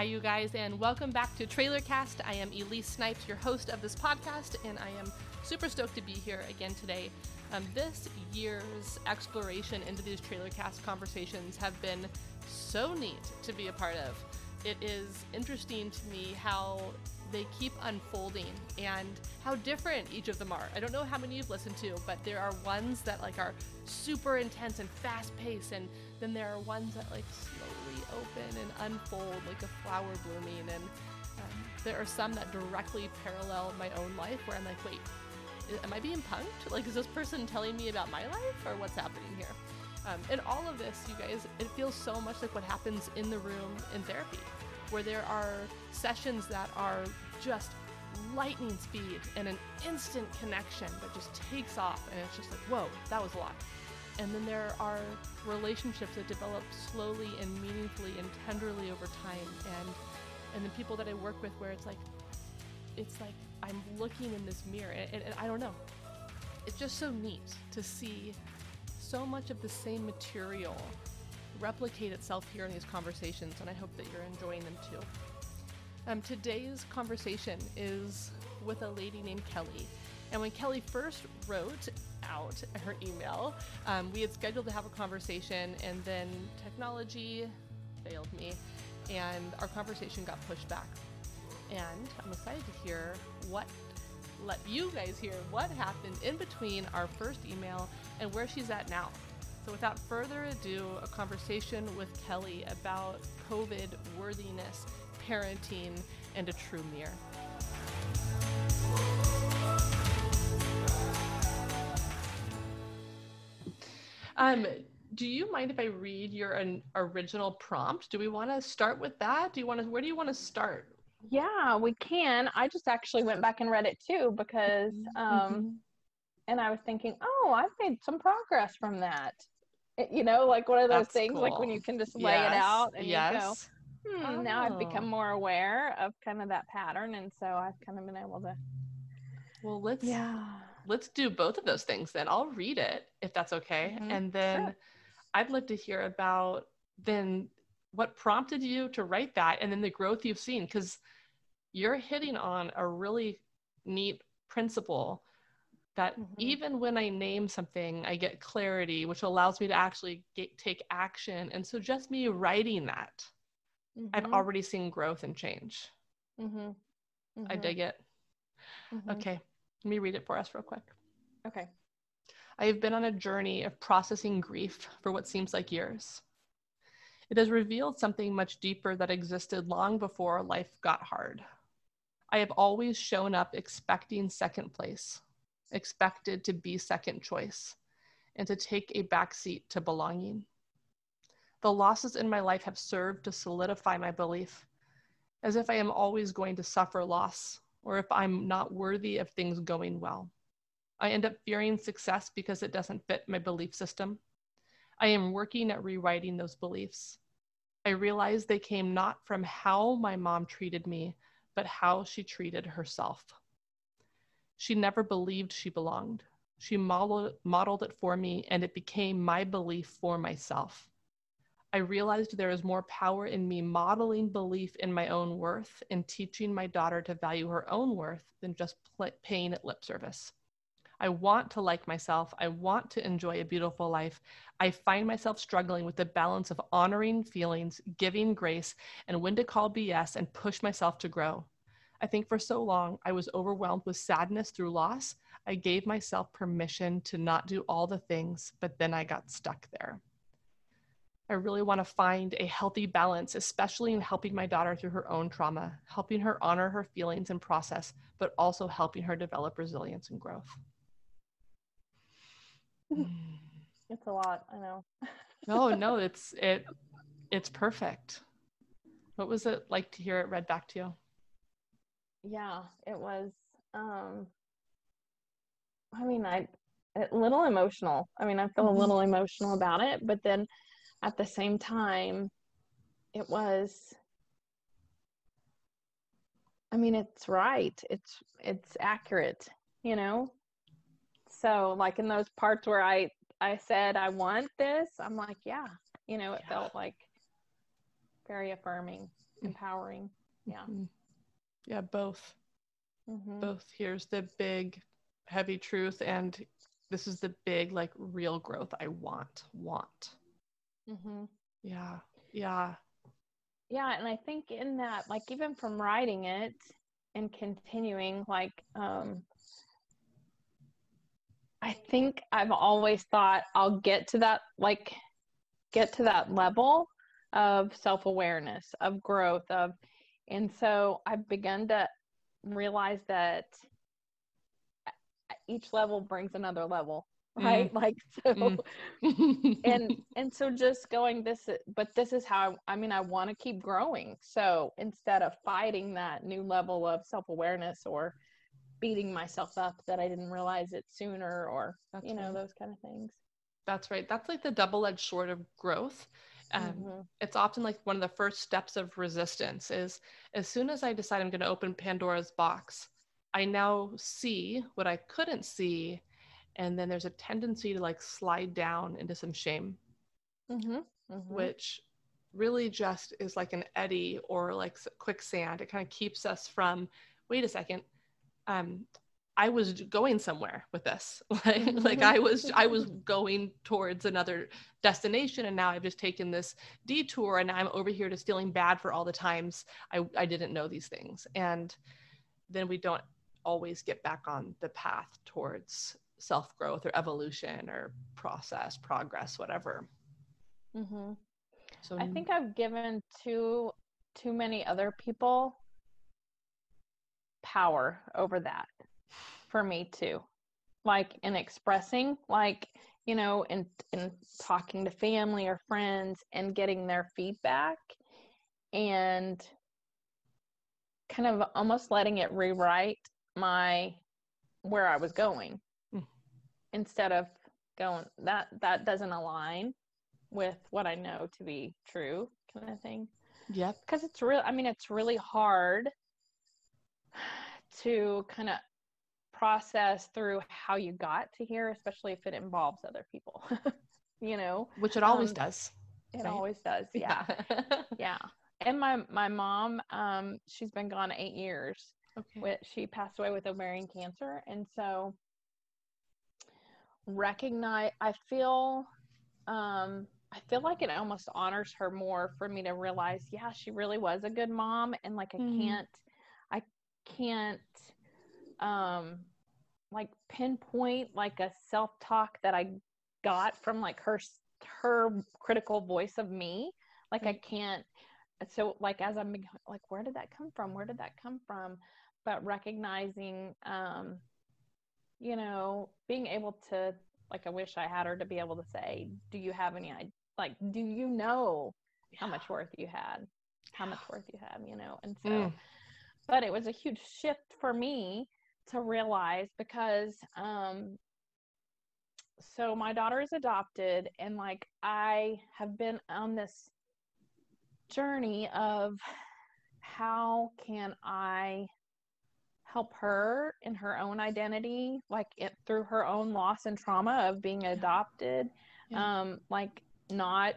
Hi, you guys, and welcome back to Trailercast. I am Elise Snipes, your host of this podcast, and I am super stoked to be here again today. Um, this year's exploration into these Trailercast conversations have been so neat to be a part of. It is interesting to me how they keep unfolding and how different each of them are. I don't know how many you've listened to, but there are ones that like are super intense and fast paced, and then there are ones that like open and unfold like a flower blooming. And um, there are some that directly parallel my own life where I'm like, wait, am I being punked? Like, is this person telling me about my life or what's happening here? Um, and all of this, you guys, it feels so much like what happens in the room in therapy where there are sessions that are just lightning speed and an instant connection that just takes off and it's just like whoa that was a lot and then there are relationships that develop slowly and meaningfully and tenderly over time and and the people that i work with where it's like it's like i'm looking in this mirror and, and, and i don't know it's just so neat to see so much of the same material replicate itself here in these conversations, and I hope that you're enjoying them too. Um, today's conversation is with a lady named Kelly. And when Kelly first wrote out her email, um, we had scheduled to have a conversation, and then technology failed me, and our conversation got pushed back. And I'm excited to hear what, let you guys hear what happened in between our first email and where she's at now. So, without further ado, a conversation with Kelly about COVID worthiness, parenting, and a true mirror. Um, do you mind if I read your an original prompt? Do we want to start with that? Do you want to? Where do you want to start? Yeah, we can. I just actually went back and read it too because um, mm-hmm and I was thinking, oh, I've made some progress from that. You know, like one of those That's things, cool. like when you can just lay yes. it out and yes. you go, hmm, oh. now I've become oh. more aware of kind of that pattern, and so I've kind of been able to. Well, let's yeah, let's do both of those things then. I'll read it if that's okay, mm-hmm. and then sure. I'd love to hear about then what prompted you to write that, and then the growth you've seen because you're hitting on a really neat principle that mm-hmm. even when I name something, I get clarity, which allows me to actually get, take action. And so just me writing that, mm-hmm. I've already seen growth and change. Mm-hmm. I dig it. Mm-hmm. Okay, let me read it for us real quick. Okay. I have been on a journey of processing grief for what seems like years. It has revealed something much deeper that existed long before life got hard. I have always shown up expecting second place expected to be second choice and to take a backseat to belonging. The losses in my life have served to solidify my belief, as if I am always going to suffer loss or if I'm not worthy of things going well. I end up fearing success because it doesn't fit my belief system. I am working at rewriting those beliefs. I realize they came not from how my mom treated me, but how she treated herself. She never believed she belonged. She modeled, modeled it for me, and it became my belief for myself. I realized there is more power in me modeling belief in my own worth and teaching my daughter to value her own worth than just pl- paying it lip service. I want to like myself. I want to enjoy a beautiful life. I find myself struggling with the balance of honoring feelings, giving grace, and when to call BS and push myself to grow. I think for so long I was overwhelmed with sadness through loss. I gave myself permission to not do all the things, but then I got stuck there. I really want to find a healthy balance, especially in helping my daughter through her own trauma, helping her honor her feelings and process, but also helping her develop resilience and growth. It's a lot, I know. no, no, it's it it's perfect. What was it like to hear it read back to you? yeah, it was um I mean, I a little emotional. I mean, I feel a mm-hmm. little emotional about it, but then at the same time it was I mean, it's right. It's it's accurate, you know? So, like in those parts where I I said I want this, I'm like, yeah, you know, it yeah. felt like very affirming. empowering. Yeah. Mm-hmm. Yeah, both. Mm-hmm. Both. Here's the big, heavy truth, and this is the big, like, real growth I want. Want. Mm-hmm. Yeah. Yeah. Yeah. And I think in that, like, even from writing it and continuing, like, um, I think I've always thought I'll get to that, like, get to that level of self awareness, of growth, of, and so I've begun to realize that each level brings another level. Right mm. like so mm. and and so just going this but this is how i, I mean i want to keep growing so instead of fighting that new level of self-awareness or beating myself up that i didn't realize it sooner or That's you know right. those kind of things that's right that's like the double-edged sword of growth um, mm-hmm. it's often like one of the first steps of resistance is as soon as i decide i'm going to open pandora's box i now see what i couldn't see and then there's a tendency to like slide down into some shame mm-hmm. Mm-hmm. which really just is like an eddy or like quicksand it kind of keeps us from wait a second um, I was going somewhere with this. like, like I was I was going towards another destination and now I've just taken this detour and I'm over here just feeling bad for all the times I, I didn't know these things. And then we don't always get back on the path towards self-growth or evolution or process, progress, whatever. Mm-hmm. So I think I've given too too many other people power over that for me too like in expressing like you know in in talking to family or friends and getting their feedback and kind of almost letting it rewrite my where I was going. Instead of going that that doesn't align with what I know to be true kind of thing. Yeah. Because it's real I mean it's really hard to kind of process through how you got to here, especially if it involves other people, you know, which it always um, does. It right? always does. Yeah. Yeah. yeah. And my, my mom, um, she's been gone eight years. Okay. With, she passed away with ovarian cancer. And so recognize, I feel, um, I feel like it almost honors her more for me to realize, yeah, she really was a good mom. And like, I mm. can't, I can't, um, like pinpoint like a self talk that I got from like her her critical voice of me. Like I can't. So like as I'm like, where did that come from? Where did that come from? But recognizing, um, you know, being able to like, I wish I had her to be able to say, do you have any? Like, do you know how much worth you had? How much worth you have? You know, and so. Mm. But it was a huge shift for me to realize because um so my daughter is adopted and like I have been on this journey of how can I help her in her own identity like it through her own loss and trauma of being adopted yeah. um like not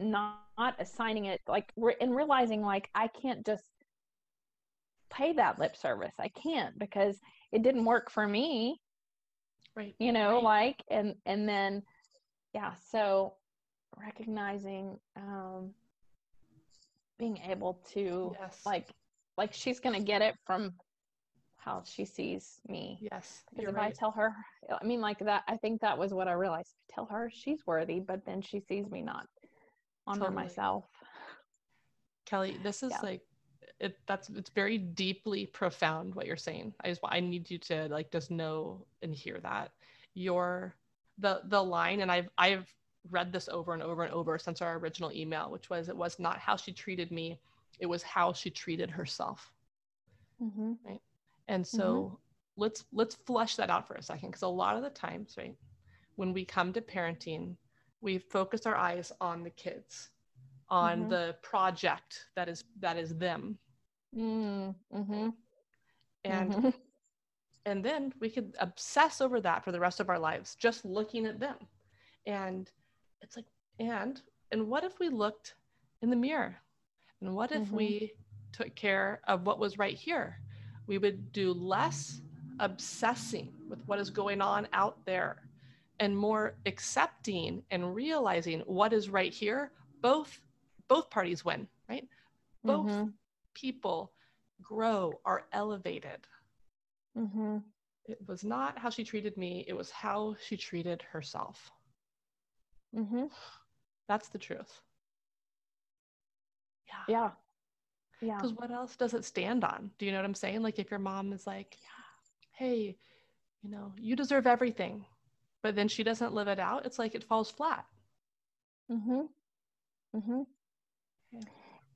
not assigning it like re- and realizing like I can't just pay that lip service. I can't because it didn't work for me. Right. You know, right. like and and then yeah, so recognizing um being able to yes. like like she's to get it from how she sees me. Yes. Because if right. I tell her, I mean, like that, I think that was what I realized. I tell her she's worthy, but then she sees me not honor totally. myself. Kelly, this is yeah. like it that's it's very deeply profound what you're saying i just i need you to like just know and hear that your the the line and i've i've read this over and over and over since our original email which was it was not how she treated me it was how she treated herself mm-hmm. right and so mm-hmm. let's let's flush that out for a second because a lot of the times right when we come to parenting we focus our eyes on the kids on mm-hmm. the project that is that is them Mm, hmm And mm-hmm. and then we could obsess over that for the rest of our lives, just looking at them. And it's like, and and what if we looked in the mirror And what if mm-hmm. we took care of what was right here? We would do less obsessing with what is going on out there and more accepting and realizing what is right here. Both both parties win, right? Both mm-hmm. people grow, are elevated. Mm-hmm. It was not how she treated me, it was how she treated herself. Mm-hmm. That's the truth. Yeah. Yeah. Yeah. Because what else does it stand on? Do you know what I'm saying? Like if your mom is like, hey, you know, you deserve everything, but then she doesn't live it out, it's like it falls flat. Mm-hmm. Mm-hmm. Yeah.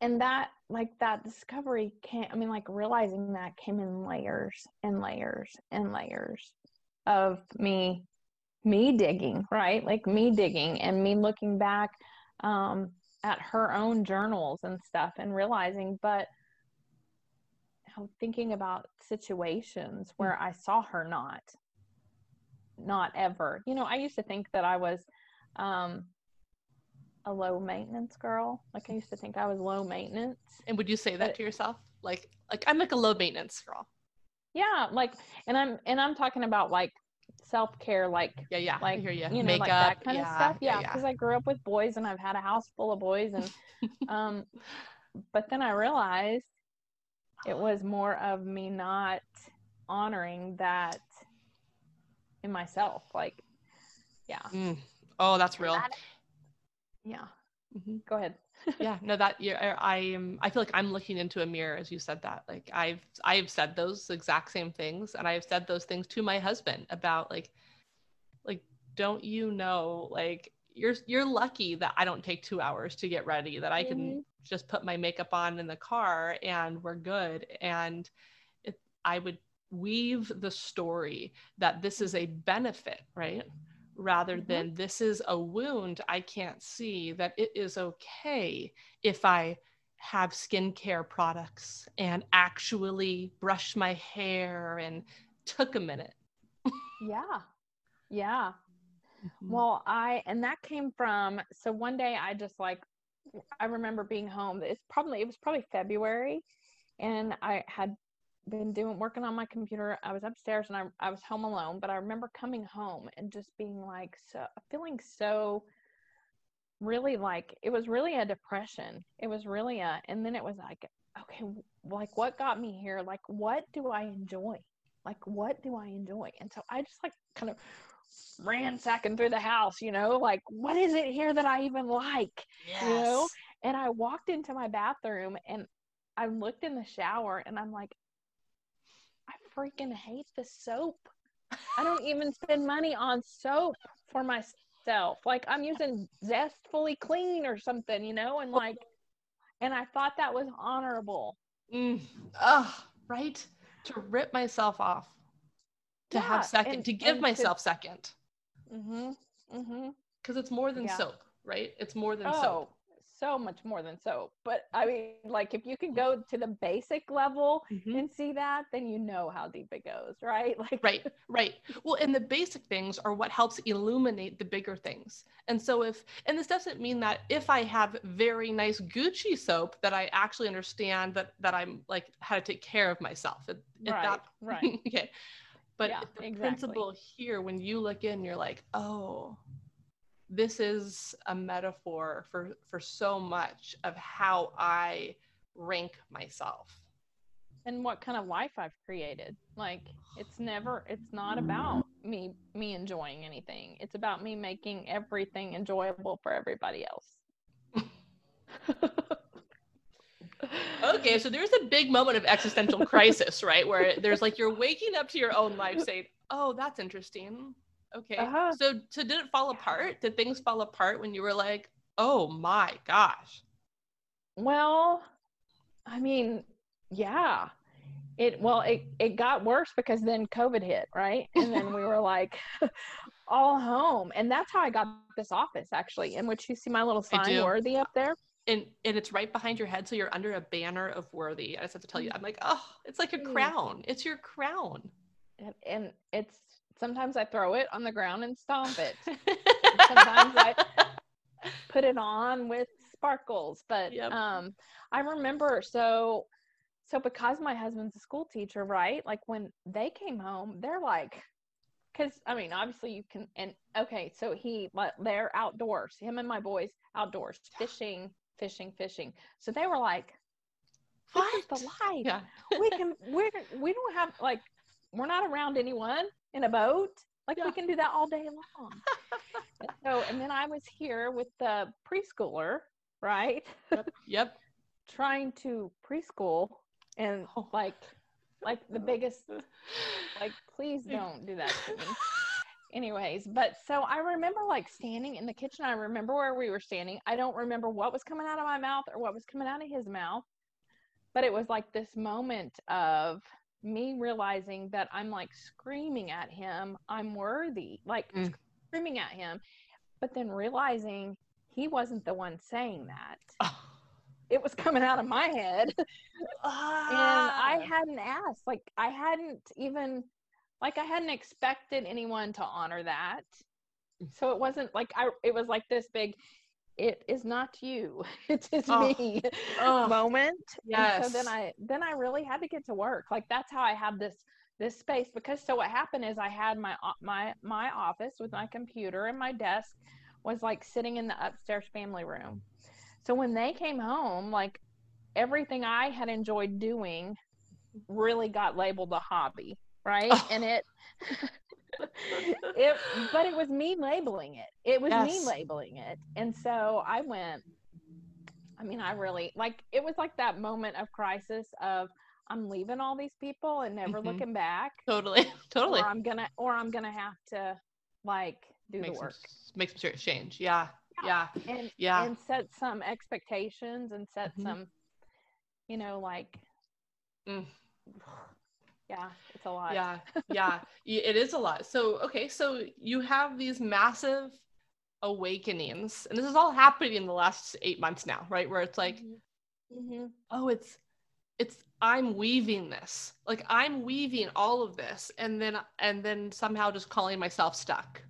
And that, like that discovery came, I mean, like realizing that came in layers and layers and layers of me, me digging, right? Like me digging and me looking back um, at her own journals and stuff and realizing, but thinking about situations mm. where I saw her not, not ever. You know, I used to think that I was um, a low maintenance girl. Like I used to think I was low maintenance. And would you say that but, to yourself? Like, like I'm like a low maintenance girl. Yeah, like, and I'm and I'm talking about like self care, like yeah, yeah, like you. you know, Makeup, like that kind yeah, of stuff. Yeah, because yeah, yeah. I grew up with boys and I've had a house full of boys, and um, but then I realized it was more of me not honoring that in myself like yeah mm. oh that's real yeah mm-hmm. go ahead yeah no that yeah i am i feel like i'm looking into a mirror as you said that like i've i've said those exact same things and i've said those things to my husband about like like don't you know like you're you're lucky that i don't take two hours to get ready that i can mm-hmm just put my makeup on in the car and we're good. And it, I would weave the story that this is a benefit, right? Rather mm-hmm. than this is a wound I can't see, that it is okay if I have skincare products and actually brush my hair and took a minute. yeah. Yeah. Mm-hmm. Well, I, and that came from, so one day I just like I remember being home. It's probably it was probably February, and I had been doing working on my computer. I was upstairs and I I was home alone. But I remember coming home and just being like so feeling so really like it was really a depression. It was really a and then it was like okay like what got me here? Like what do I enjoy? Like what do I enjoy? And so I just like kind of ransacking through the house, you know, like what is it here that I even like? Yes. You know? And I walked into my bathroom and I looked in the shower and I'm like, freaking hate the soap. I don't even spend money on soap for myself. Like I'm using Zestfully Clean or something, you know, and like, and I thought that was honorable. Mm. Oh, right. To rip myself off to yeah, have second and, to give myself to, second mm-hmm mm-hmm because it's more than yeah. soap right it's more than oh, soap so much more than soap. But i mean like if you can go to the basic level mm-hmm. and see that then you know how deep it goes right? Like right right. Well and the basic things are what helps illuminate the bigger things. And so if and this doesn't mean that if i have very nice gucci soap that i actually understand that that i'm like how to take care of myself at, at right, that right. Okay. But yeah, the exactly. principle here, when you look in, you're like, oh, this is a metaphor for for so much of how I rank myself. And what kind of life I've created. Like it's never it's not about me me enjoying anything. It's about me making everything enjoyable for everybody else. okay, so there's a big moment of existential crisis, right? Where there's like you're waking up to your own life saying, "Oh, that's interesting." Okay. Uh-huh. So so did it fall apart? Did things fall apart when you were like, "Oh my gosh." Well, I mean, yeah. It well, it it got worse because then COVID hit, right? And then we were like all home. And that's how I got this office actually, in which you see my little sign worthy up there and and it's right behind your head so you're under a banner of worthy i just have to tell you i'm like oh it's like a mm. crown it's your crown and, and it's sometimes i throw it on the ground and stomp it sometimes i put it on with sparkles. But yep. um, I remember so so because my husband's a school teacher, right? Like when they came home, they're like, because I mean, obviously you can. And okay, so he they're outdoors. Him and my boys outdoors fishing, fishing, fishing. So they were like, "This what? the life. Yeah. we can. We we don't have like we're not around anyone in a boat. Like yeah. we can do that all day long. so, and then I was here with the preschooler, right? Yep. yep. Trying to preschool and oh. like, like the biggest, like, please don't do that to me. Anyways, but so I remember like standing in the kitchen. I remember where we were standing. I don't remember what was coming out of my mouth or what was coming out of his mouth, but it was like this moment of me realizing that I'm like screaming at him, I'm worthy, like mm. screaming at him, but then realizing he wasn't the one saying that. Oh. It was coming out of my head. Ah. And I hadn't asked, like, I hadn't even, like, I hadn't expected anyone to honor that. Mm. So it wasn't like I, it was like this big, it is not you it is oh, me oh, moment. Yes. And so then i then i really had to get to work. Like that's how i had this this space because so what happened is i had my my my office with my computer and my desk was like sitting in the upstairs family room. So when they came home like everything i had enjoyed doing really got labeled a hobby right? Oh. and it it, but it was me labeling it. It was yes. me labeling it. And so I went, I mean, I really like it was like that moment of crisis of I'm leaving all these people and never mm-hmm. looking back. Totally. Totally. Or I'm gonna or I'm gonna have to like do make the work. Some, make some serious change. Yeah. Yeah. yeah. And yeah. And set some expectations and set mm-hmm. some, you know, like mm yeah it's a lot yeah yeah it is a lot so okay so you have these massive awakenings and this is all happening in the last eight months now right where it's like mm-hmm. Mm-hmm. oh it's it's i'm weaving this like i'm weaving all of this and then and then somehow just calling myself stuck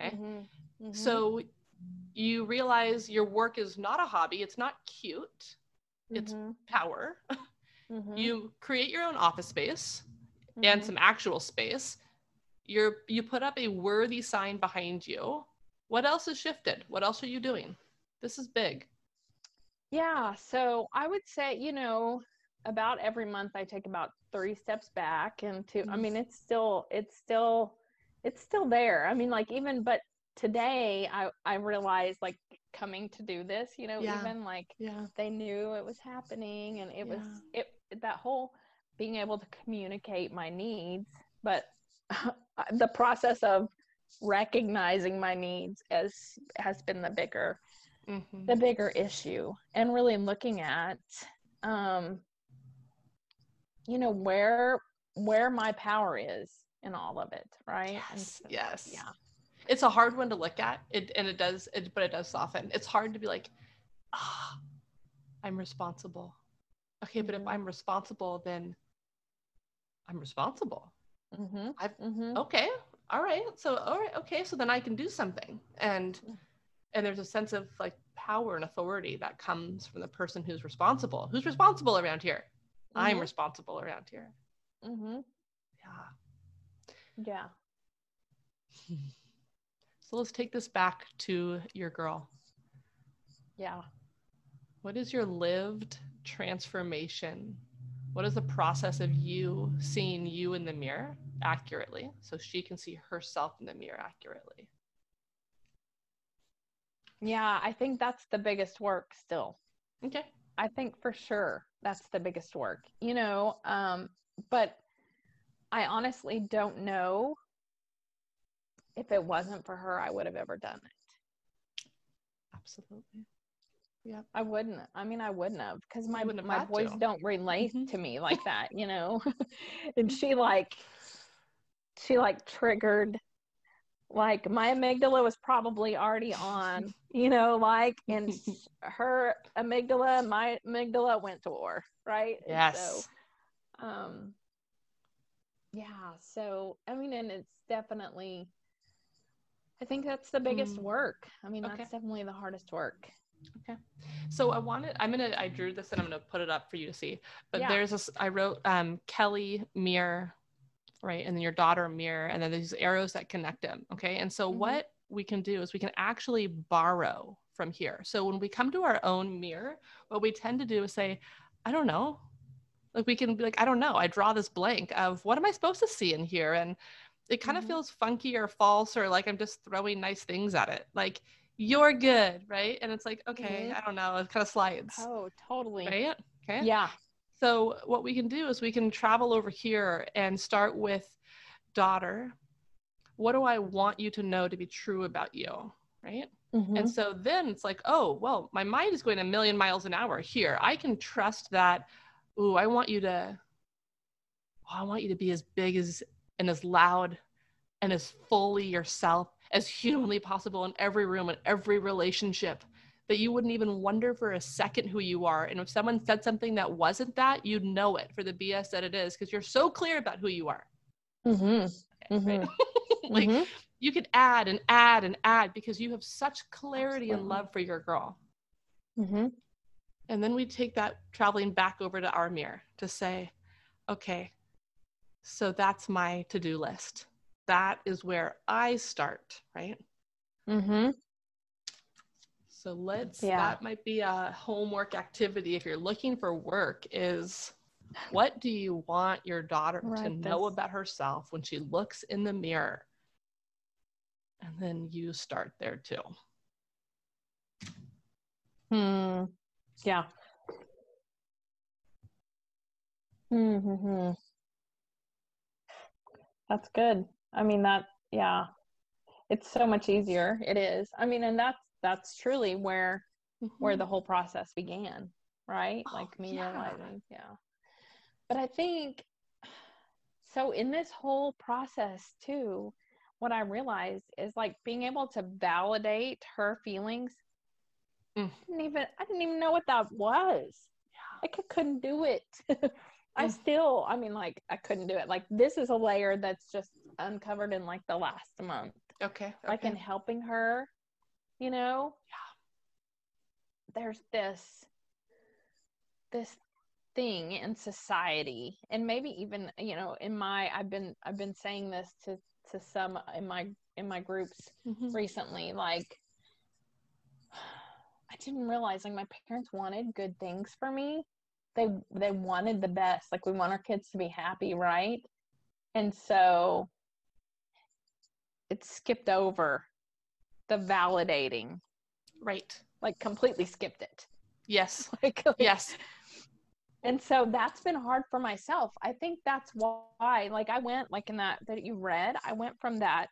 okay mm-hmm. so you realize your work is not a hobby it's not cute it's mm-hmm. power Mm-hmm. You create your own office space mm-hmm. and some actual space. You're you put up a worthy sign behind you. What else has shifted? What else are you doing? This is big. Yeah, so I would say, you know, about every month I take about three steps back and two mm-hmm. I mean it's still it's still it's still there. I mean like even but today I I realized like coming to do this, you know, yeah. even like yeah. they knew it was happening and it yeah. was it that whole being able to communicate my needs, but the process of recognizing my needs as has been the bigger mm-hmm. the bigger issue and really looking at um you know where where my power is in all of it right yes, so, yes. yeah it's a hard one to look at it and it does it but it does soften it's hard to be like ah oh, i'm responsible okay but if mm-hmm. i'm responsible then i'm responsible mm-hmm. i've mm-hmm. okay all right so all right okay so then i can do something and mm. and there's a sense of like power and authority that comes from the person who's responsible who's responsible around here i'm mm-hmm. responsible around here mm-hmm. yeah yeah so let's take this back to your girl yeah what is your lived transformation? What is the process of you seeing you in the mirror accurately so she can see herself in the mirror accurately? Yeah, I think that's the biggest work still. Okay. I think for sure that's the biggest work. You know, um but I honestly don't know if it wasn't for her I would have ever done it. Absolutely. Yeah, I wouldn't. I mean, I wouldn't have because my my boys to. don't relate mm-hmm. to me like that, you know. and she like, she like triggered, like my amygdala was probably already on, you know, like, and her amygdala, my amygdala went to war, right? Yes. So, um, yeah. So I mean, and it's definitely. I think that's the biggest mm. work. I mean, okay. that's definitely the hardest work Okay. So I wanted, I'm going to, I drew this and I'm going to put it up for you to see. But yeah. there's this, I wrote um, Kelly Mir, right? And then your daughter Mir, and then these arrows that connect them. Okay. And so mm-hmm. what we can do is we can actually borrow from here. So when we come to our own mirror, what we tend to do is say, I don't know. Like we can be like, I don't know. I draw this blank of what am I supposed to see in here? And it kind of mm-hmm. feels funky or false or like I'm just throwing nice things at it. Like you're good, right? And it's like, okay, mm-hmm. I don't know. It kind of slides. Oh, totally. Right? Okay. Yeah. So what we can do is we can travel over here and start with daughter. What do I want you to know to be true about you? Right. Mm-hmm. And so then it's like, oh, well, my mind is going a million miles an hour here. I can trust that. Ooh, I want you to, oh, I want you to be as big as and as loud and as fully yourself as humanly possible in every room and every relationship that you wouldn't even wonder for a second who you are. And if someone said something that wasn't that, you'd know it for the BS that it is because you're so clear about who you are. Mm-hmm. Okay, mm-hmm. Like mm-hmm. you could add and add and add because you have such clarity Absolutely. and love for your girl. Mm-hmm. And then we take that traveling back over to our mirror to say, okay, so that's my to do list. That is where I start, right? Mm-hmm. So let's, yeah. that might be a homework activity if you're looking for work is what do you want your daughter right, to know about herself when she looks in the mirror? And then you start there too. Hmm. Yeah. Hmm. That's good. I mean that yeah. It's so much easier. It is. I mean, and that's that's truly where mm-hmm. where the whole process began, right? Oh, like me yeah. realizing, yeah. But I think so in this whole process too, what I realized is like being able to validate her feelings. Mm. I didn't even I didn't even know what that was. I couldn't do it. I still, I mean, like, I couldn't do it. Like, this is a layer that's just uncovered in like the last month. Okay. okay. Like, in helping her, you know? Yeah. There's this, this thing in society, and maybe even, you know, in my, I've been, I've been saying this to, to some in my, in my groups mm-hmm. recently, like, I didn't realize like my parents wanted good things for me they they wanted the best like we want our kids to be happy right and so it skipped over the validating. Right. Like completely skipped it. Yes. Like, like, yes. And so that's been hard for myself. I think that's why like i went like in that that you read i went from that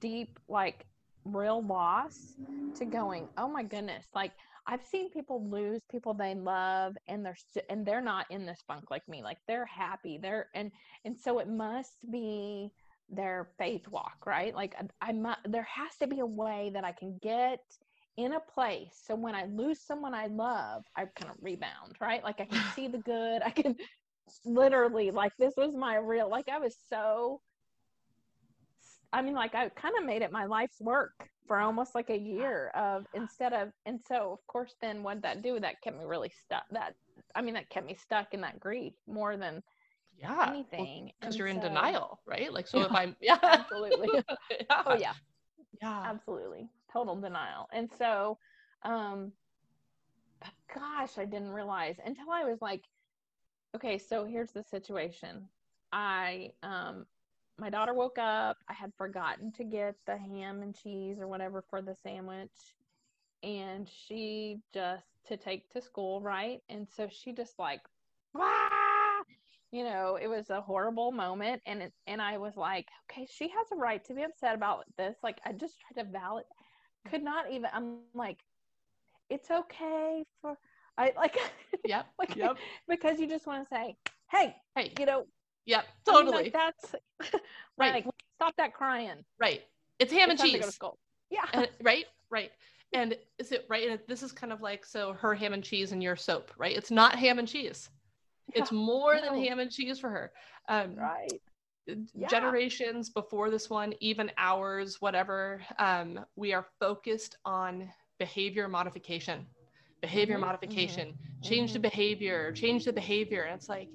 deep like real loss to going oh my goodness. Like I've seen people lose people they love and they're st- and they're not in this funk like me. Like they're happy. They're and and so it must be their faith walk, right? Like I, I must, there has to be a way that I can get in a place so when I lose someone I love, I kind of rebound, right? Like I can see the good. I can literally like this was my real like I was so I mean like I kind of made it my life's work for almost like a year of instead of and so of course then what that do that kept me really stuck that i mean that kept me stuck in that grief more than yeah anything because well, you're so, in denial right like so yeah, if i'm yeah absolutely yeah. oh yeah yeah absolutely total denial and so um gosh i didn't realize until i was like okay so here's the situation i um my daughter woke up. I had forgotten to get the ham and cheese or whatever for the sandwich. And she just to take to school, right? And so she just like, ah! You know, it was a horrible moment. And it, and I was like, okay, she has a right to be upset about this. Like, I just tried to validate, could not even, I'm like, it's okay for, I like, yep, like, yep. because you just want to say, hey, hey, you know, Yep, totally. I mean, like that's right. Like, stop that crying. Right. It's ham it's and cheese. Yeah. And, right. Right. And is it right? And this is kind of like so her ham and cheese and your soap, right? It's not ham and cheese. Yeah, it's more no. than ham and cheese for her. Um, right. Yeah. Generations before this one, even ours, whatever, um, we are focused on behavior modification behavior mm-hmm. modification, mm-hmm. change the mm-hmm. behavior, change the behavior. And it's like,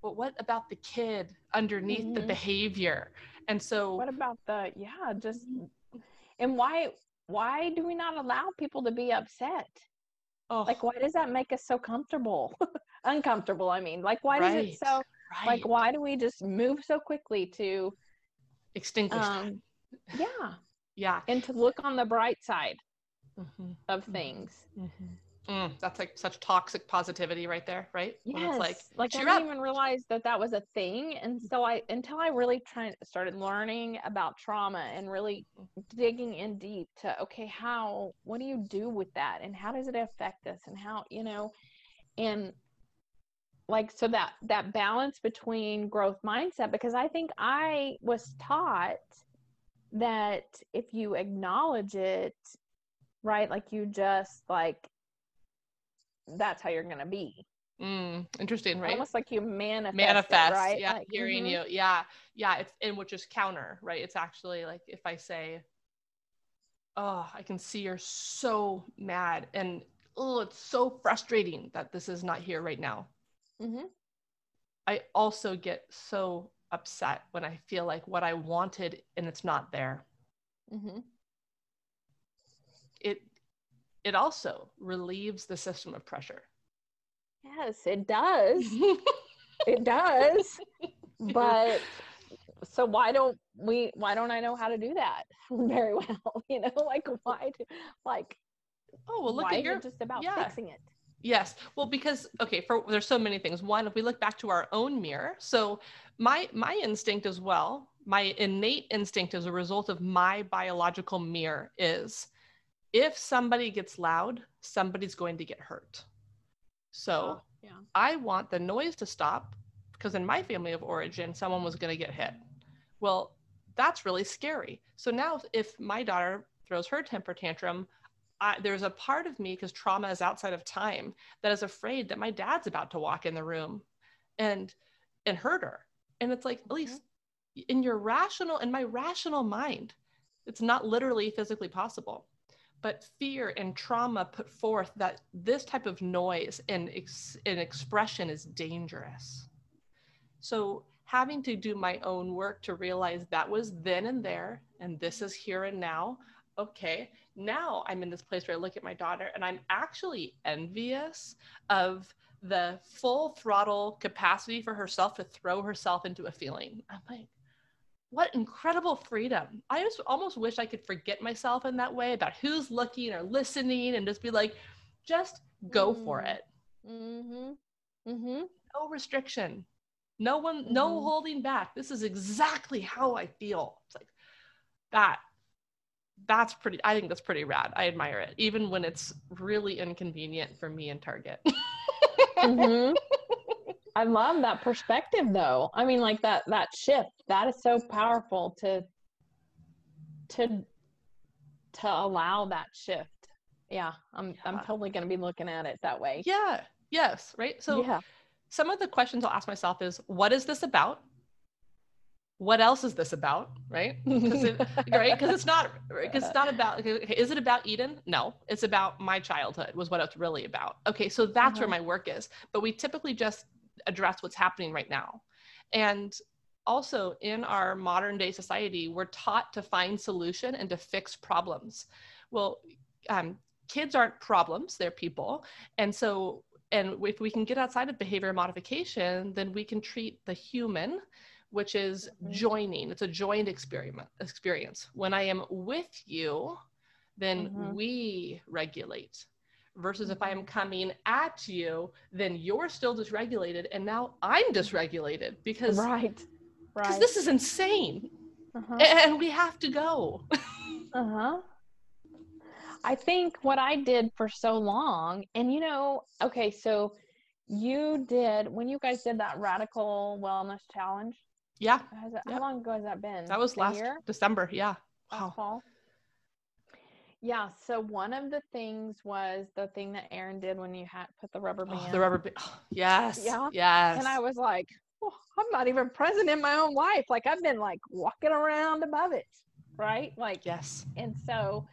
but what about the kid underneath mm-hmm. the behavior? And so what about the yeah, just and why why do we not allow people to be upset? Oh. Like why does that make us so comfortable? Uncomfortable, I mean. Like why right. does it so right. like why do we just move so quickly to extinguish um, yeah yeah and to look on the bright side mm-hmm. of mm-hmm. things mm-hmm. Mm, that's like such toxic positivity right there, right? Yes. like, like I didn't up. even realize that that was a thing. And so I, until I really tried, started learning about trauma and really digging in deep to, okay, how, what do you do with that? And how does it affect us? And how, you know, and like, so that, that balance between growth mindset, because I think I was taught that if you acknowledge it, right, like you just like, that's how you're going to be. Mm, interesting, right? Almost like you manifest, manifest, it, right? Yeah, like, hearing mm-hmm. you, yeah, yeah. It's in which is counter, right? It's actually like if I say, "Oh, I can see you're so mad," and oh, it's so frustrating that this is not here right now. Mm-hmm. I also get so upset when I feel like what I wanted and it's not there. Mm-hmm. It it also relieves the system of pressure. Yes, it does. it does. But so why don't we why don't I know how to do that very well? You know, like why do like oh well look at your just about yeah. fixing it. Yes. Well, because okay, for there's so many things. One, if we look back to our own mirror, so my my instinct as well, my innate instinct as a result of my biological mirror is if somebody gets loud, somebody's going to get hurt. So oh, yeah. I want the noise to stop because in my family of origin, someone was going to get hit. Well, that's really scary. So now if my daughter throws her temper tantrum, I, there's a part of me because trauma is outside of time that is afraid that my dad's about to walk in the room and and hurt her. And it's like, at least mm-hmm. in your rational, in my rational mind, it's not literally physically possible but fear and trauma put forth that this type of noise and, ex- and expression is dangerous. So, having to do my own work to realize that was then and there, and this is here and now. Okay, now I'm in this place where I look at my daughter and I'm actually envious of the full throttle capacity for herself to throw herself into a feeling. I'm like, what incredible freedom. I just almost wish I could forget myself in that way about who's looking or listening and just be like, just go mm. for it. Mm-hmm. Mm-hmm. No restriction. No one, mm-hmm. no holding back. This is exactly how I feel. It's like that. That's pretty, I think that's pretty rad. I admire it, even when it's really inconvenient for me and Target. mm-hmm. I love that perspective though. I mean like that that shift. That is so powerful to to to allow that shift. Yeah, I'm yeah. I'm totally going to be looking at it that way. Yeah. Yes, right? So yeah. some of the questions I'll ask myself is what is this about? What else is this about, right? Because it, right? Because it's not because it's not about is it about Eden? No, it's about my childhood was what it's really about. Okay, so that's uh-huh. where my work is. But we typically just address what's happening right now. And also in our modern day society, we're taught to find solution and to fix problems. Well, um, kids aren't problems, they're people. And so, and if we can get outside of behavior modification, then we can treat the human, which is mm-hmm. joining. It's a joined experiment experience. When I am with you, then mm-hmm. we regulate versus if I am coming at you, then you're still dysregulated and now I'm dysregulated because right, right. Because this is insane, uh-huh. and we have to go. uh huh. I think what I did for so long, and you know, okay, so you did when you guys did that radical wellness challenge. Yeah. That, How long ago has that been? That was last year? December. Yeah. Wow. fall. Yeah. So one of the things was the thing that Aaron did when you had put the rubber band. Oh, the rubber band. Oh, yes. Yeah. Yes. And I was like, oh, I'm not even present in my own life. Like I've been like walking around above it. Right. Like, yes. And so,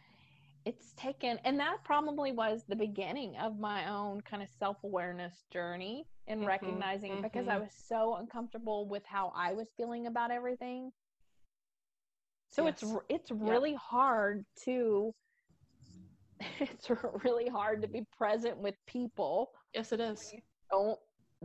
it's taken and that probably was the beginning of my own kind of self-awareness journey in mm-hmm, recognizing mm-hmm. because i mm-hmm. was so uncomfortable with how i was feeling about everything so yes. it's it's really hard to it's really hard to be present with people yes it is don't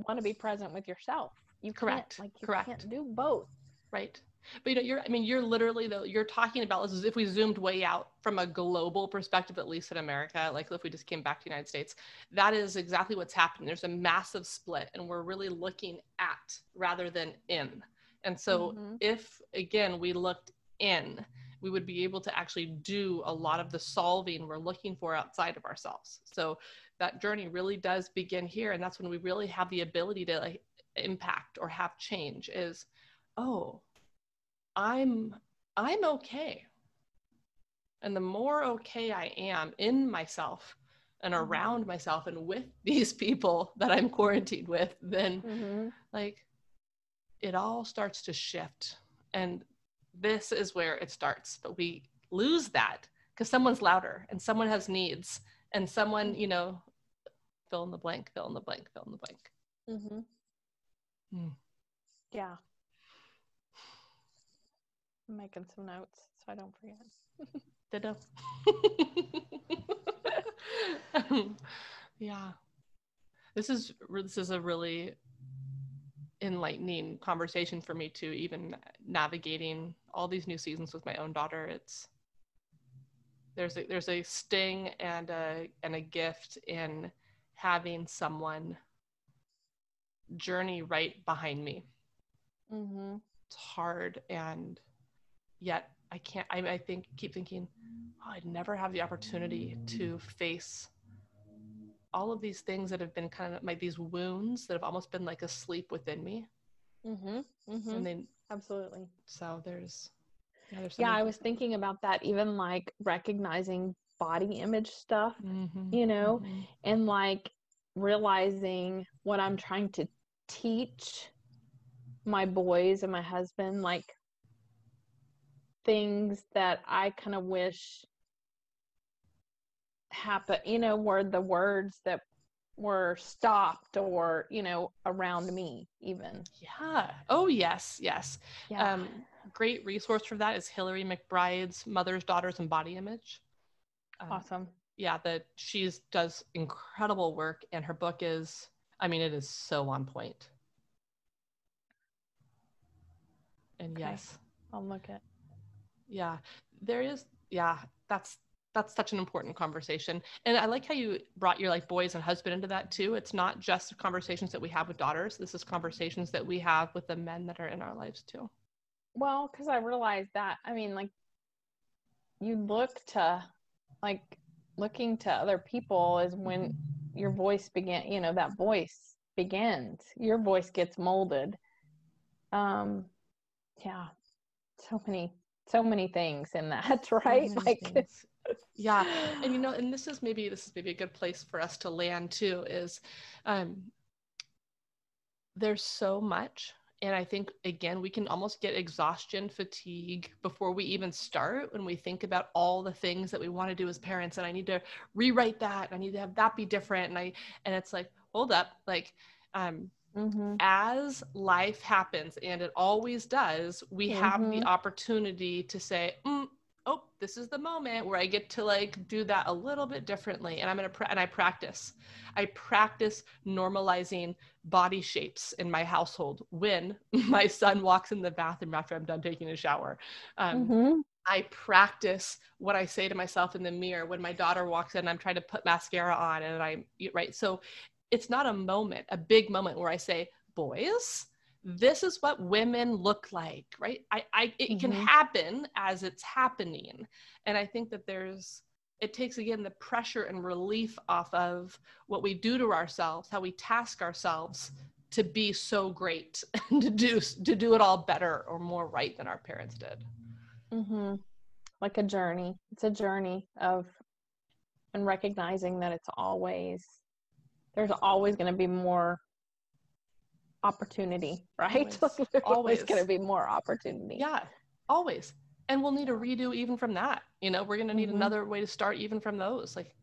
want to be present with yourself you correct like you correct can't do both right but you know, you're I mean, you're literally though you're talking about this as if we zoomed way out from a global perspective, at least in America, like if we just came back to the United States, that is exactly what's happening. There's a massive split, and we're really looking at rather than in. And so mm-hmm. if again we looked in, we would be able to actually do a lot of the solving we're looking for outside of ourselves. So that journey really does begin here. And that's when we really have the ability to like impact or have change is, oh, I'm I'm okay. And the more okay I am in myself and mm-hmm. around myself and with these people that I'm quarantined with, then mm-hmm. like it all starts to shift. And this is where it starts. But we lose that because someone's louder and someone has needs and someone, you know, fill in the blank, fill in the blank, fill in the blank. Mm-hmm. Mm. Yeah. I'm making some notes so I don't forget. Ditto. yeah. This is this is a really enlightening conversation for me too even navigating all these new seasons with my own daughter it's there's a there's a sting and a and a gift in having someone journey right behind me mm-hmm. it's hard and yet I can't, I, I think, keep thinking, oh, I'd never have the opportunity to face all of these things that have been kind of like these wounds that have almost been like asleep within me. Mm-hmm. mm-hmm. And then, absolutely. So there's, yeah, there's yeah, I was thinking about that, even like recognizing body image stuff, mm-hmm. you know, mm-hmm. and like realizing what I'm trying to teach my boys and my husband, like things that I kind of wish happen, you know, were the words that were stopped or, you know, around me even. Yeah. Oh, yes. Yes. Yeah. Um, great resource for that is Hillary McBride's Mothers, Daughters, and Body Image. Um, awesome. Yeah, that she's does incredible work, and her book is, I mean, it is so on point. And okay. yes, I'll look at yeah there is yeah that's that's such an important conversation. And i like how you brought your like boys and husband into that too. It's not just conversations that we have with daughters. This is conversations that we have with the men that are in our lives too. Well because i realized that i mean like you look to like looking to other people is when your voice begin you know that voice begins. Your voice gets molded. Um yeah so many so many things in that right? like yeah. And you know and this is maybe this is maybe a good place for us to land too is um there's so much. And i think again we can almost get exhaustion fatigue before we even start when we think about all the things that we want to do as parents. And i need to rewrite that. I need to have that be different. And i and it's like hold up. Like um Mm-hmm. As life happens, and it always does, we mm-hmm. have the mm-hmm. opportunity to say, mm, "Oh, this is the moment where I get to like do that a little bit differently." And I'm gonna pra- and I practice. I practice normalizing body shapes in my household when my son walks in the bathroom after I'm done taking a shower. Um, mm-hmm. I practice what I say to myself in the mirror when my daughter walks in. I'm trying to put mascara on, and I right. So it's not a moment, a big moment where I say, boys, this is what women look like, right? I, I it mm-hmm. can happen as it's happening. And I think that there's it takes again the pressure and relief off of what we do to ourselves, how we task ourselves to be so great and to do to do it all better or more right than our parents did. Mm-hmm. Like a journey. It's a journey of and recognizing that it's always there's always going to be more opportunity, right? Always, always. going to be more opportunity. Yeah, always. and we'll need a redo even from that you know we're going to need mm-hmm. another way to start even from those like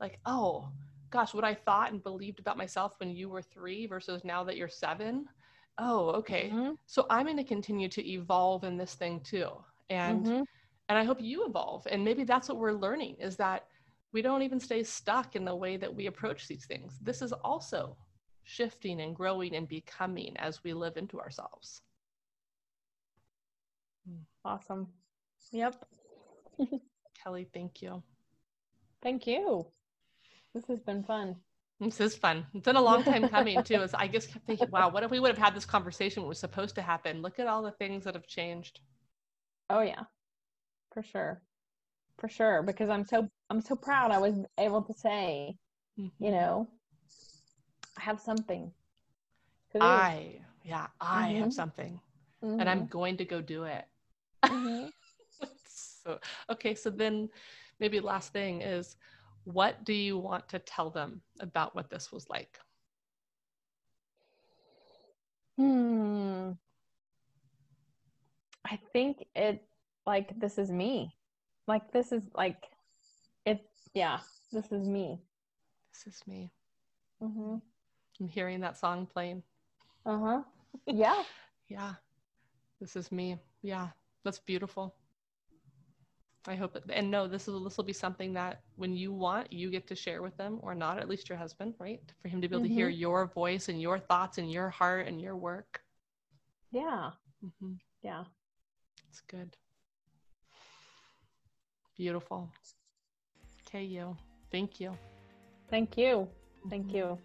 like oh gosh what i thought and believed about myself when you were three versus now that you're seven oh okay mm-hmm. so i'm going to continue to evolve in this thing too and mm-hmm. and i hope you evolve and maybe that's what we're learning is that we don't even stay stuck in the way that we approach these things. This is also shifting and growing and becoming as we live into ourselves. Hmm, awesome. Yep. Kelly thank you. Thank you. This has been fun. This is fun. It's been a long time coming too. As I just kept thinking, wow, what if we would have had this conversation when it was supposed to happen? Look at all the things that have changed. Oh yeah, for sure, for sure. Because I'm so I'm so proud. I was able to say, mm-hmm. you know, I have something. I yeah, I mm-hmm. have something, mm-hmm. and I'm mm-hmm. going to go do it. Mm-hmm. so okay, so then maybe last thing is what do you want to tell them about what this was like? Hmm. I think it like this is me. Like this is like it's yeah, this is me. This is me. Mm-hmm. I'm hearing that song playing. Uh-huh. Yeah. yeah. This is me. Yeah. That's beautiful. I hope it, and no, this will this will be something that when you want, you get to share with them or not, at least your husband, right? For him to be able mm-hmm. to hear mm-hmm. your voice and your thoughts and your heart and your work. Yeah. Mm-hmm. Yeah. It's good. Beautiful. Okay, you. Thank you. Thank you. Thank you.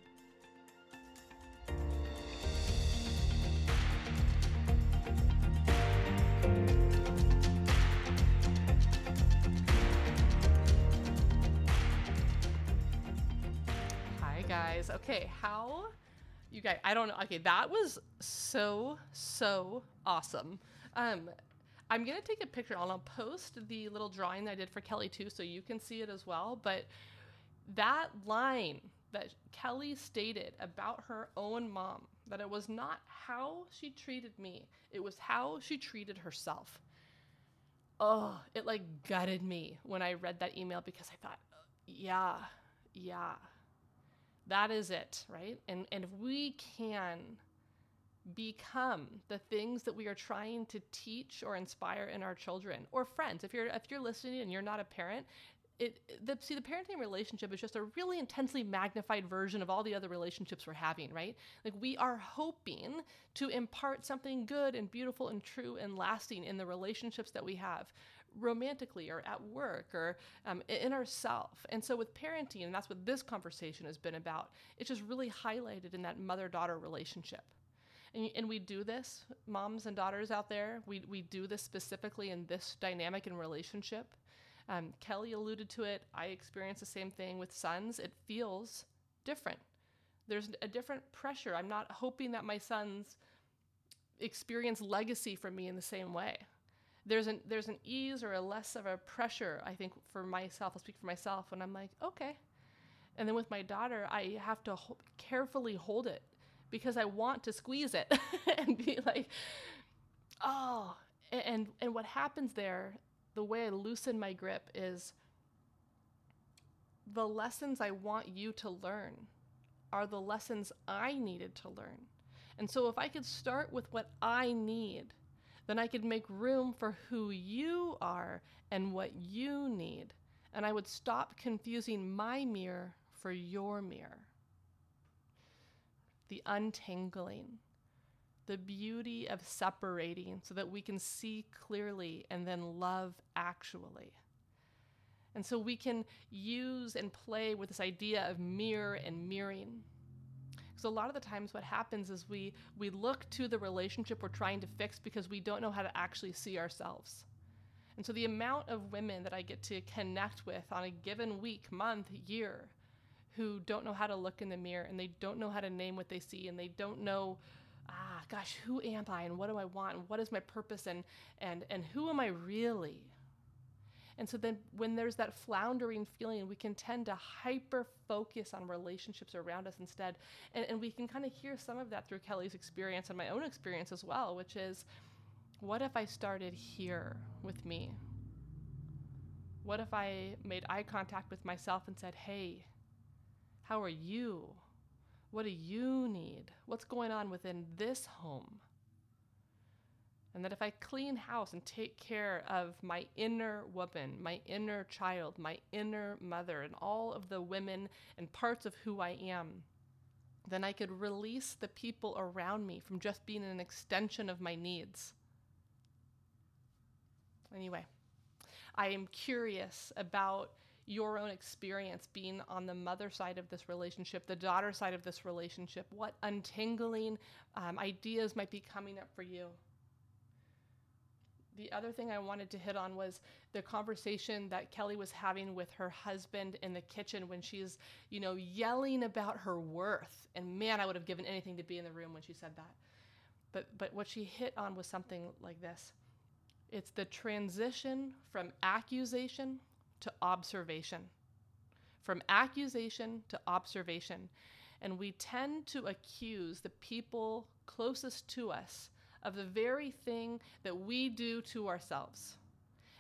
Hi, guys. Okay, how you guys I don't know. Okay, that was so so awesome. Um I'm gonna take a picture and I'll post the little drawing that I did for Kelly too, so you can see it as well. But that line that Kelly stated about her own mom, that it was not how she treated me, it was how she treated herself. Oh, it like gutted me when I read that email because I thought, yeah, yeah, that is it, right? And and if we can become the things that we are trying to teach or inspire in our children or friends. If you're if you're listening and you're not a parent, it the see the parenting relationship is just a really intensely magnified version of all the other relationships we're having, right? Like we are hoping to impart something good and beautiful and true and lasting in the relationships that we have romantically or at work or um, in ourself. And so with parenting, and that's what this conversation has been about, it's just really highlighted in that mother daughter relationship. And, and, we do this, moms and daughters out there, we, we do this specifically in this dynamic and relationship. Um, Kelly alluded to it. I experience the same thing with sons. It feels different. There's a different pressure. I'm not hoping that my sons experience legacy from me in the same way there's an there's an ease or a less of a pressure i think for myself i'll speak for myself when i'm like okay and then with my daughter i have to ho- carefully hold it because i want to squeeze it and be like oh and and what happens there the way i loosen my grip is the lessons i want you to learn are the lessons i needed to learn and so if i could start with what i need then I could make room for who you are and what you need. And I would stop confusing my mirror for your mirror. The untangling, the beauty of separating so that we can see clearly and then love actually. And so we can use and play with this idea of mirror and mirroring. Because a lot of the times what happens is we we look to the relationship we're trying to fix because we don't know how to actually see ourselves. And so the amount of women that I get to connect with on a given week, month, year who don't know how to look in the mirror and they don't know how to name what they see and they don't know ah gosh, who am I and what do I want and what is my purpose and and and who am I really? And so then when there's that floundering feeling, we can tend to hyper focus on relationships around us instead. And, and we can kind of hear some of that through Kelly's experience and my own experience as well, which is What if I started here with me? What if I made eye contact with myself and said, Hey, how are you? What do you need? What's going on within this home? And that if I clean house and take care of my inner woman, my inner child, my inner mother, and all of the women and parts of who I am, then I could release the people around me from just being an extension of my needs. Anyway, I am curious about your own experience being on the mother side of this relationship, the daughter side of this relationship. What untangling um, ideas might be coming up for you? The other thing I wanted to hit on was the conversation that Kelly was having with her husband in the kitchen when she's, you know, yelling about her worth. And man, I would have given anything to be in the room when she said that. But but what she hit on was something like this. It's the transition from accusation to observation. From accusation to observation. And we tend to accuse the people closest to us of the very thing that we do to ourselves.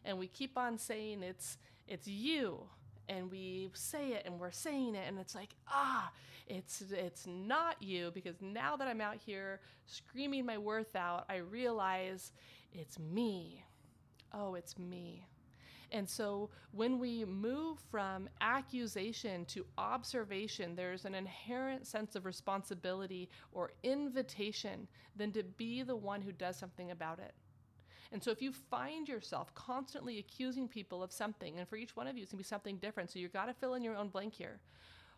And we keep on saying it's it's you and we say it and we're saying it and it's like ah it's it's not you because now that I'm out here screaming my worth out I realize it's me. Oh, it's me. And so when we move from accusation to observation, there's an inherent sense of responsibility or invitation than to be the one who does something about it. And so if you find yourself constantly accusing people of something, and for each one of you it's gonna be something different, so you've got to fill in your own blank here.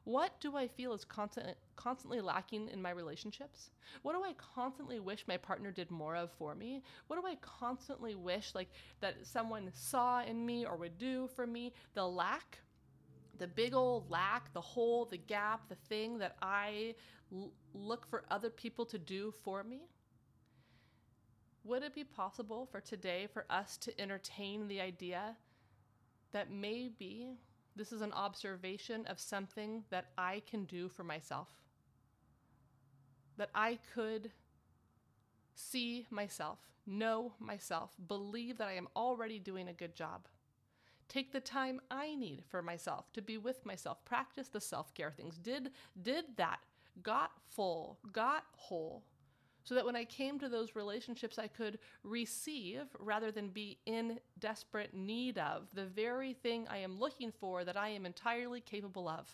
What do I feel is constant, constantly lacking in my relationships? What do I constantly wish my partner did more of for me? What do I constantly wish like that someone saw in me or would do for me? The lack, the big old lack, the hole, the gap, the thing that I l- look for other people to do for me? Would it be possible for today for us to entertain the idea that maybe this is an observation of something that I can do for myself. That I could see myself, know myself, believe that I am already doing a good job. Take the time I need for myself to be with myself, practice the self-care things. Did did that, got full, got whole, so that when I came to those relationships, I could receive rather than be in desperate need of the very thing I am looking for that I am entirely capable of.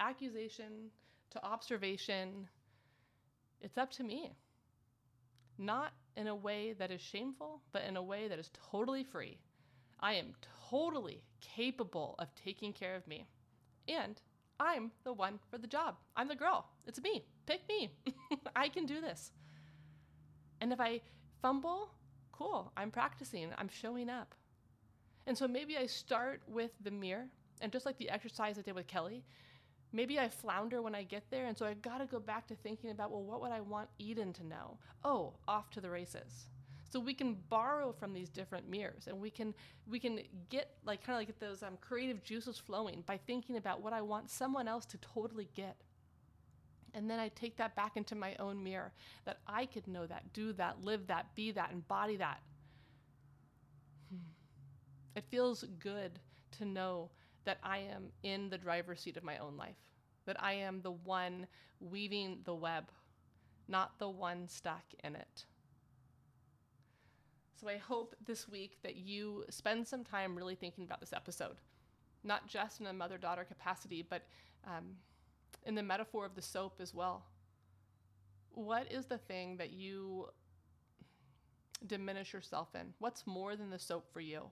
Accusation to observation, it's up to me. Not in a way that is shameful, but in a way that is totally free. I am totally capable of taking care of me. And I'm the one for the job. I'm the girl. It's me. Pick me. I can do this. And if I fumble, cool. I'm practicing. I'm showing up. And so maybe I start with the mirror, and just like the exercise I did with Kelly, maybe I flounder when I get there. And so I got to go back to thinking about, well, what would I want Eden to know? Oh, off to the races. So we can borrow from these different mirrors and we can we can get like kind of like those um, creative juices flowing by thinking about what I want someone else to totally get. And then I take that back into my own mirror that I could know that, do that, live that, be that, embody that. Hmm. It feels good to know that I am in the driver's seat of my own life, that I am the one weaving the web, not the one stuck in it. So I hope this week that you spend some time really thinking about this episode, not just in a mother daughter capacity, but um, in the metaphor of the soap as well. What is the thing that you diminish yourself in? What's more than the soap for you?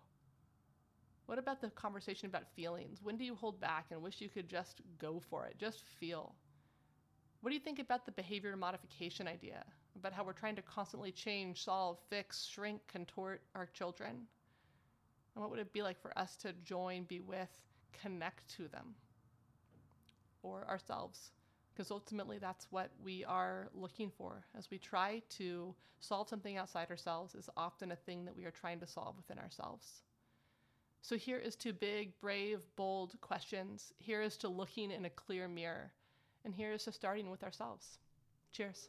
What about the conversation about feelings? When do you hold back and wish you could just go for it? Just feel. What do you think about the behavior modification idea? About how we're trying to constantly change, solve, fix, shrink, contort our children? And what would it be like for us to join, be with, connect to them? Or ourselves? Because ultimately, that's what we are looking for. As we try to solve something outside ourselves, is often a thing that we are trying to solve within ourselves. So here is to big, brave, bold questions. Here is to looking in a clear mirror. And here is to starting with ourselves. Cheers.